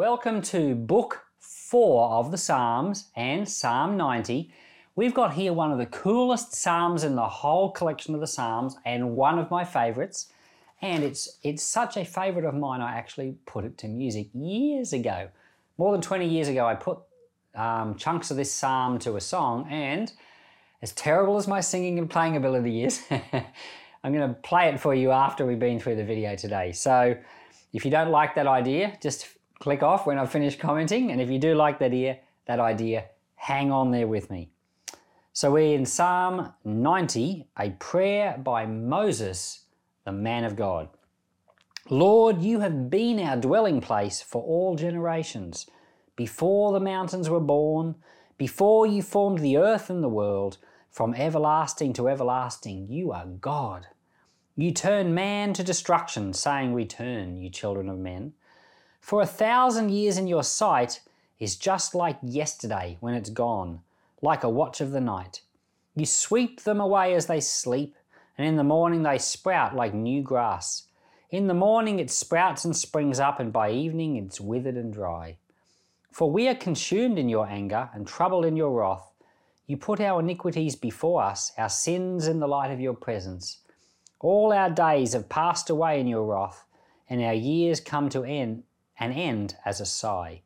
Welcome to Book 4 of the Psalms and Psalm 90. We've got here one of the coolest Psalms in the whole collection of the Psalms and one of my favourites. And it's, it's such a favourite of mine, I actually put it to music years ago. More than 20 years ago, I put um, chunks of this Psalm to a song, and as terrible as my singing and playing ability is, I'm going to play it for you after we've been through the video today. So if you don't like that idea, just click off when I've finished commenting. And if you do like that idea, that idea, hang on there with me. So we're in Psalm 90, a prayer by Moses, the man of God. Lord, you have been our dwelling place for all generations. Before the mountains were born, before you formed the earth and the world, from everlasting to everlasting, you are God. You turn man to destruction, saying, Return, you children of men. For a thousand years in your sight is just like yesterday when it's gone like a watch of the night. You sweep them away as they sleep, and in the morning they sprout like new grass. In the morning it sprouts and springs up, and by evening it's withered and dry. For we are consumed in your anger and troubled in your wrath. You put our iniquities before us, our sins in the light of your presence. All our days have passed away in your wrath, and our years come to end, an end as a sigh.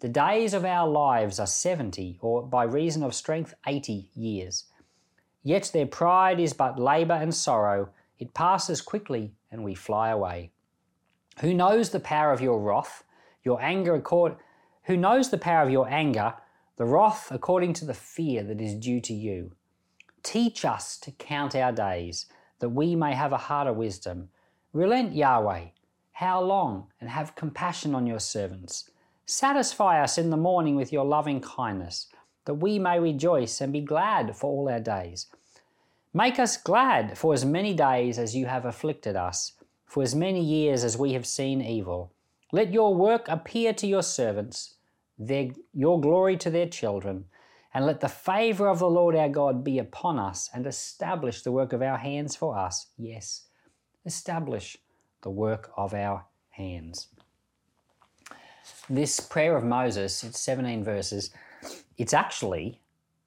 The days of our lives are 70, or by reason of strength, 80 years. Yet their pride is but labour and sorrow. It passes quickly, and we fly away. Who knows the power of your wrath, your anger accord who knows the power of your anger, the wrath according to the fear that is due to you? Teach us to count our days, that we may have a heart of wisdom. Relent, Yahweh, how long, and have compassion on your servants. Satisfy us in the morning with your loving kindness, that we may rejoice and be glad for all our days. Make us glad for as many days as you have afflicted us, for as many years as we have seen evil. Let your work appear to your servants, their, your glory to their children, and let the favour of the Lord our God be upon us, and establish the work of our hands for us. Yes, establish the work of our hands this prayer of Moses, it's 17 verses, it's actually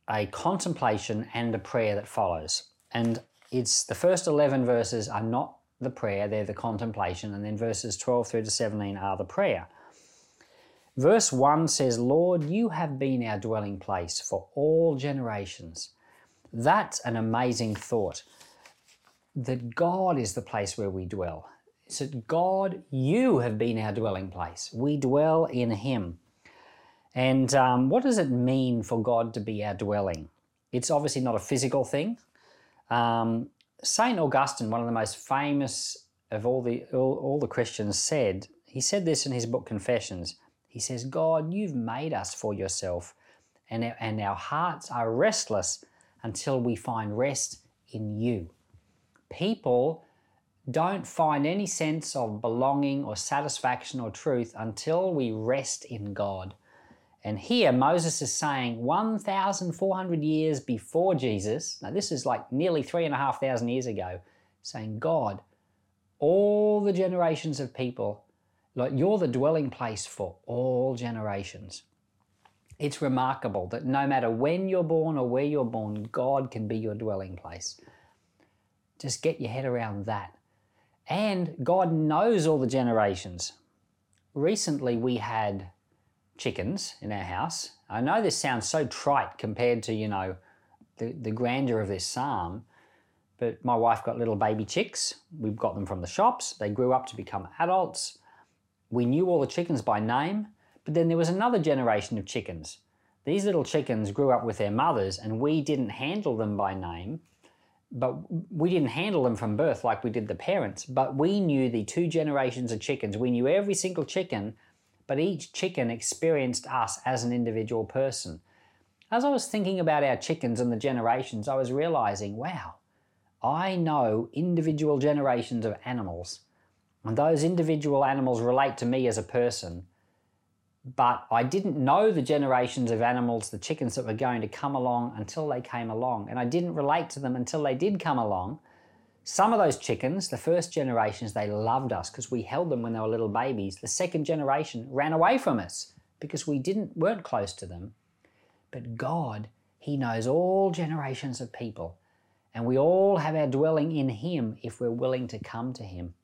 a contemplation and a prayer that follows. And it's the first 11 verses are not the prayer, they're the contemplation, and then verses 12 through to 17 are the prayer. Verse 1 says, Lord, you have been our dwelling place for all generations. That's an amazing thought that God is the place where we dwell said, God, you have been our dwelling place. We dwell in Him. And um, what does it mean for God to be our dwelling? It's obviously not a physical thing. Um, Saint Augustine, one of the most famous of all the all, all the Christians, said he said this in his book Confessions. He says, "God, you've made us for yourself, and our, and our hearts are restless until we find rest in you." People don't find any sense of belonging or satisfaction or truth until we rest in God. And here Moses is saying 1,400 years before Jesus, now this is like nearly three and a half thousand years ago, saying, God, all the generations of people, like you're the dwelling place for all generations. It's remarkable that no matter when you're born or where you're born, God can be your dwelling place. Just get your head around that. And God knows all the generations. Recently, we had chickens in our house. I know this sounds so trite compared to, you know, the, the grandeur of this psalm, but my wife got little baby chicks. We've got them from the shops. They grew up to become adults. We knew all the chickens by name, but then there was another generation of chickens. These little chickens grew up with their mothers, and we didn't handle them by name but we didn't handle them from birth like we did the parents. But we knew the two generations of chickens. We knew every single chicken, but each chicken experienced us as an individual person. As I was thinking about our chickens and the generations, I was realizing, wow, I know individual generations of animals, and those individual animals relate to me as a person but I didn't know the generations of animals, the chickens that were going to come along until they came along. And I didn't relate to them until they did come along. Some of those chickens, the first generations, they loved us because we held them when they were little babies. The second generation ran away from us because we didn't weren't close to them. But God, He knows all generations of people, and we all have our dwelling in Him if we're willing to come to Him.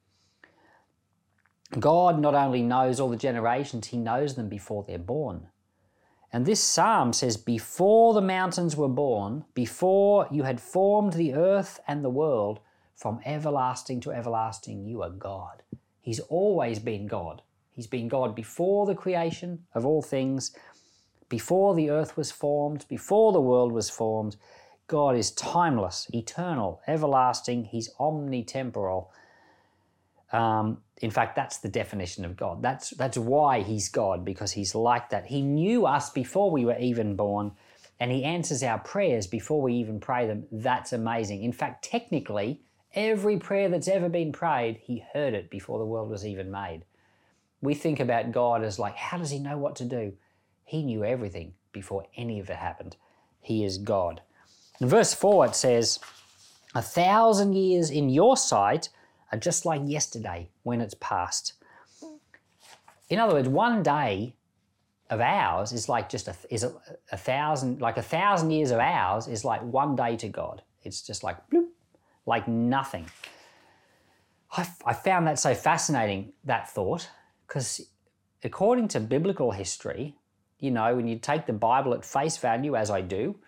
God not only knows all the generations, He knows them before they're born. And this psalm says, Before the mountains were born, before you had formed the earth and the world, from everlasting to everlasting, you are God. He's always been God. He's been God before the creation of all things, before the earth was formed, before the world was formed. God is timeless, eternal, everlasting. He's omnitemporal. Um, in fact, that's the definition of God. That's, that's why He's God, because He's like that. He knew us before we were even born, and He answers our prayers before we even pray them. That's amazing. In fact, technically, Every prayer that's ever been prayed, he heard it before the world was even made. We think about God as like, how does he know what to do? He knew everything before any of it happened. He is God. In verse 4, it says, A thousand years in your sight are just like yesterday when it's past. In other words, one day of ours is like just a, is a, a thousand, like a thousand years of ours is like one day to God. It's just like bloop, like nothing. I, I found that so fascinating, that thought, because according to biblical history, you know, when you take the Bible at face value, as I do,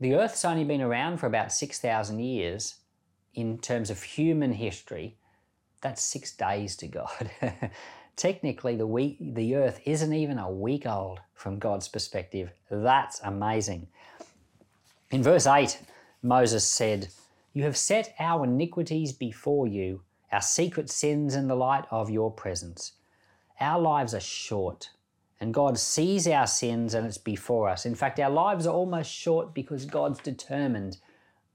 the Earth's only been around for about 6,000 years in terms of human history. That's six days to God. Technically, the, week, the Earth isn't even a week old from God's perspective. That's amazing. In verse 8, Moses said, you have set our iniquities before you, our secret sins in the light of your presence. Our lives are short, and God sees our sins and it's before us. In fact, our lives are almost short because God's determined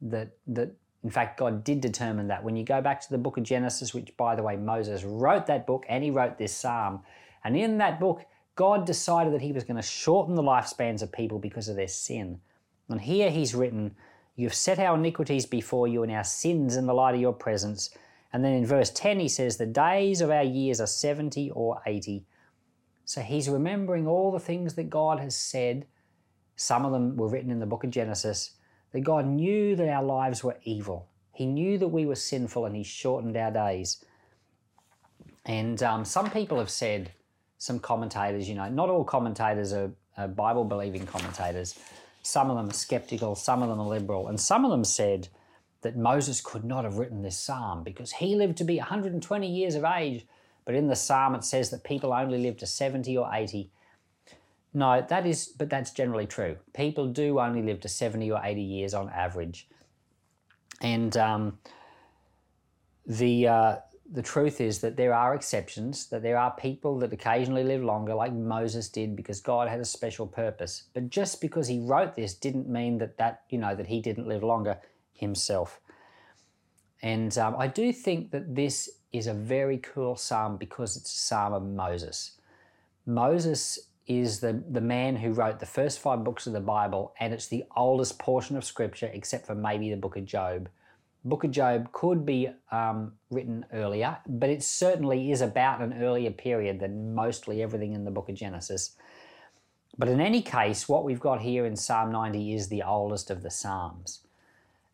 that, that in fact, God did determine that. When you go back to the book of Genesis, which, by the way, Moses wrote that book and he wrote this psalm, and in that book, God decided that he was going to shorten the lifespans of people because of their sin. And here he's written, You've set our iniquities before you and our sins in the light of your presence. And then in verse 10, he says, The days of our years are 70 or 80. So he's remembering all the things that God has said. Some of them were written in the book of Genesis. That God knew that our lives were evil. He knew that we were sinful and he shortened our days. And um, some people have said, some commentators, you know, not all commentators are, are Bible believing commentators some of them are skeptical, some of them are liberal, and some of them said that Moses could not have written this psalm because he lived to be 120 years of age, but in the psalm it says that people only live to 70 or 80. No, that is, but that's generally true. People do only live to 70 or 80 years on average. And um, the, uh, the truth is that there are exceptions, that there are people that occasionally live longer, like Moses did, because God had a special purpose. But just because he wrote this didn't mean that that you know that he didn't live longer himself. And um, I do think that this is a very cool psalm because it's a psalm of Moses. Moses is the, the man who wrote the first five books of the Bible, and it's the oldest portion of Scripture, except for maybe the book of Job. Book of Job could be um, written earlier, but it certainly is about an earlier period than mostly everything in the book of Genesis. But in any case, what we've got here in Psalm 90 is the oldest of the Psalms.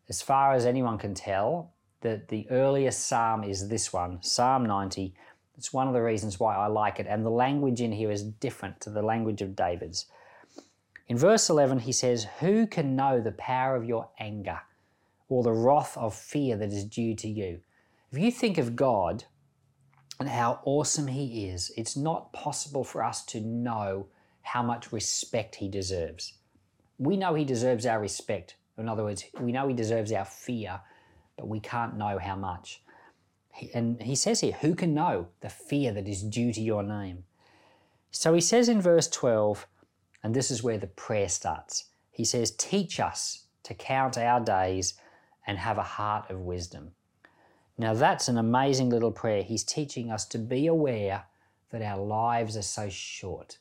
As far as anyone can tell, that the earliest psalm is this one, Psalm 90. It's one of the reasons why I like it, and the language in here is different to the language of David's. In verse 11, he says, Who can know the power of your anger? or the wrath of fear that is due to you. If you think of God and how awesome He is, it's not possible for us to know how much respect He deserves. We know He deserves our respect. In other words, we know He deserves our fear, but we can't know how much. And He says here, Who can know the fear that is due to your name? So He says in verse 12, and this is where the prayer starts. He says, Teach us to count our days and have a heart of wisdom. Now, that's an amazing little prayer. He's teaching us to be aware that our lives are so short,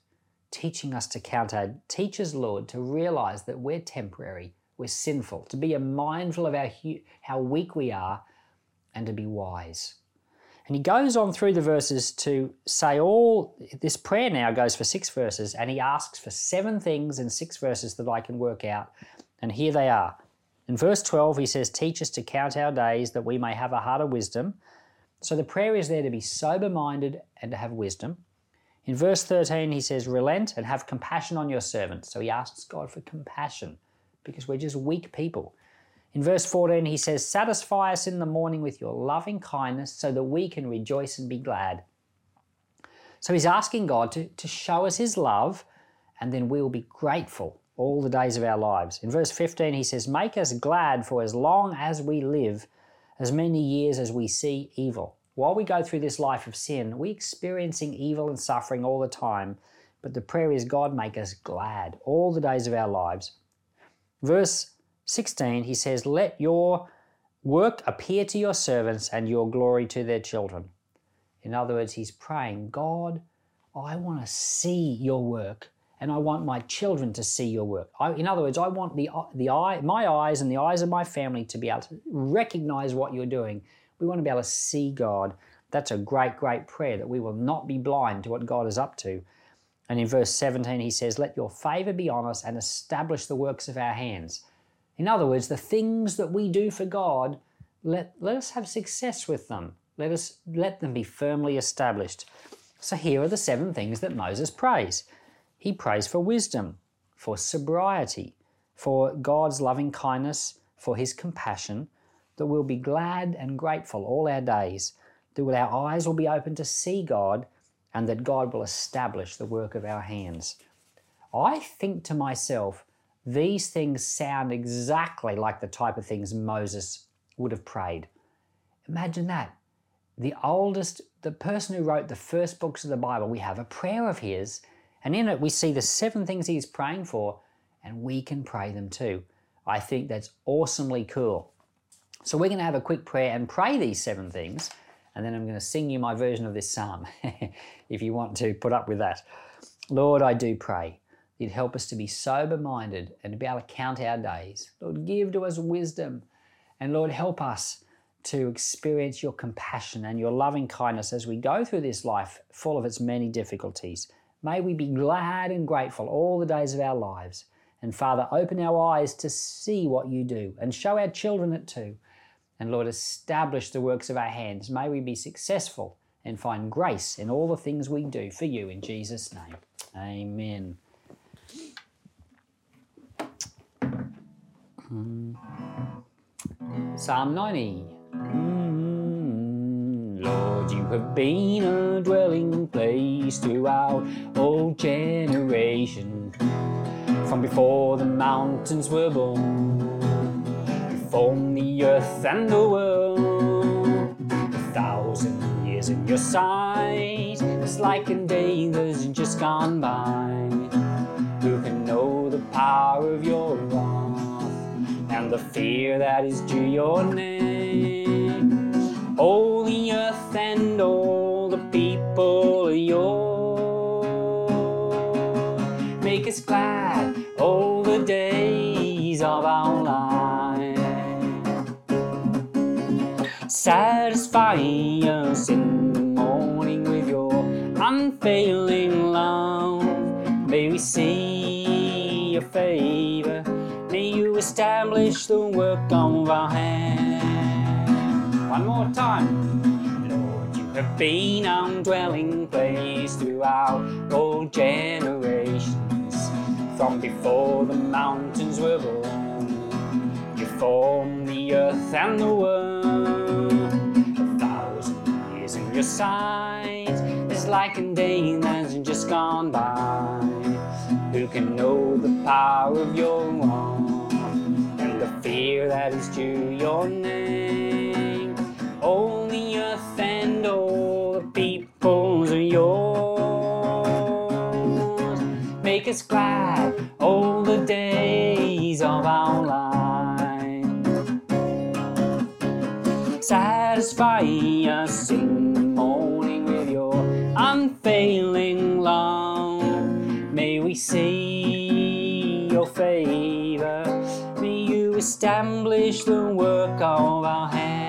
teaching us to count our, teach us, Lord, to realize that we're temporary, we're sinful, to be mindful of our, how weak we are, and to be wise. And he goes on through the verses to say all this prayer now goes for six verses, and he asks for seven things in six verses that I can work out. And here they are. In verse 12, he says, Teach us to count our days that we may have a heart of wisdom. So the prayer is there to be sober minded and to have wisdom. In verse 13, he says, Relent and have compassion on your servants. So he asks God for compassion because we're just weak people. In verse 14, he says, Satisfy us in the morning with your loving kindness so that we can rejoice and be glad. So he's asking God to, to show us his love, and then we will be grateful all the days of our lives. In verse 15, he says, Make us glad for as long as we live, as many years as we see evil. While we go through this life of sin, we're experiencing evil and suffering all the time, but the prayer is, God, make us glad all the days of our lives. Verse 16, he says, Let your work appear to your servants and your glory to their children. In other words, he's praying, God, I want to see your work and I want my children to see your work. I, in other words, I want the, the eye, my eyes and the eyes of my family to be able to recognize what you're doing. We want to be able to see God. That's a great, great prayer that we will not be blind to what God is up to. And in verse 17, he says, Let your favor be on us and establish the works of our hands. In other words, the things that we do for God, let, let us have success with them. Let us let them be firmly established. So here are the seven things that Moses prays. He prays for wisdom, for sobriety, for God's loving kindness, for his compassion, that we'll be glad and grateful all our days, that our eyes will be open to see God, and that God will establish the work of our hands. I think to myself, these things sound exactly like the type of things Moses would have prayed. Imagine that. The oldest, the person who wrote the first books of the Bible, we have a prayer of his, and in it we see the seven things he's praying for, and we can pray them too. I think that's awesomely cool. So we're going to have a quick prayer and pray these seven things, and then I'm going to sing you my version of this psalm if you want to put up with that. Lord, I do pray You'd help us to be sober minded and to be able to count our days. Lord, give to us wisdom. And Lord, help us to experience your compassion and your loving kindness as we go through this life full of its many difficulties. May we be glad and grateful all the days of our lives. And Father, open our eyes to see what you do and show our children it too. And Lord, establish the works of our hands. May we be successful and find grace in all the things we do for you in Jesus' name. Amen. Psalm 90. Mm, Lord, you have been a dwelling place throughout all generations. From before the mountains were born, you formed the earth and the world. A thousand years in your sight, it's like a day that's just gone by. Fear that is due your name. All the earth and all the people are yours. Make us glad all the days of our life. Satisfy us in the morning with your unfailing love. May we see establish the work of our hands. One more time. Lord, you have been our dwelling place throughout all generations. From before the mountains were born, you formed the earth and the world. A thousand years in your sight is like a day that's just gone by. Who can know the power of your arm? Fear that is due your name. The earth and all the peoples are yours. Make us glad all the days of our life. Satisfy us in the morning with your unfailing love. May we see establish the work of our hands.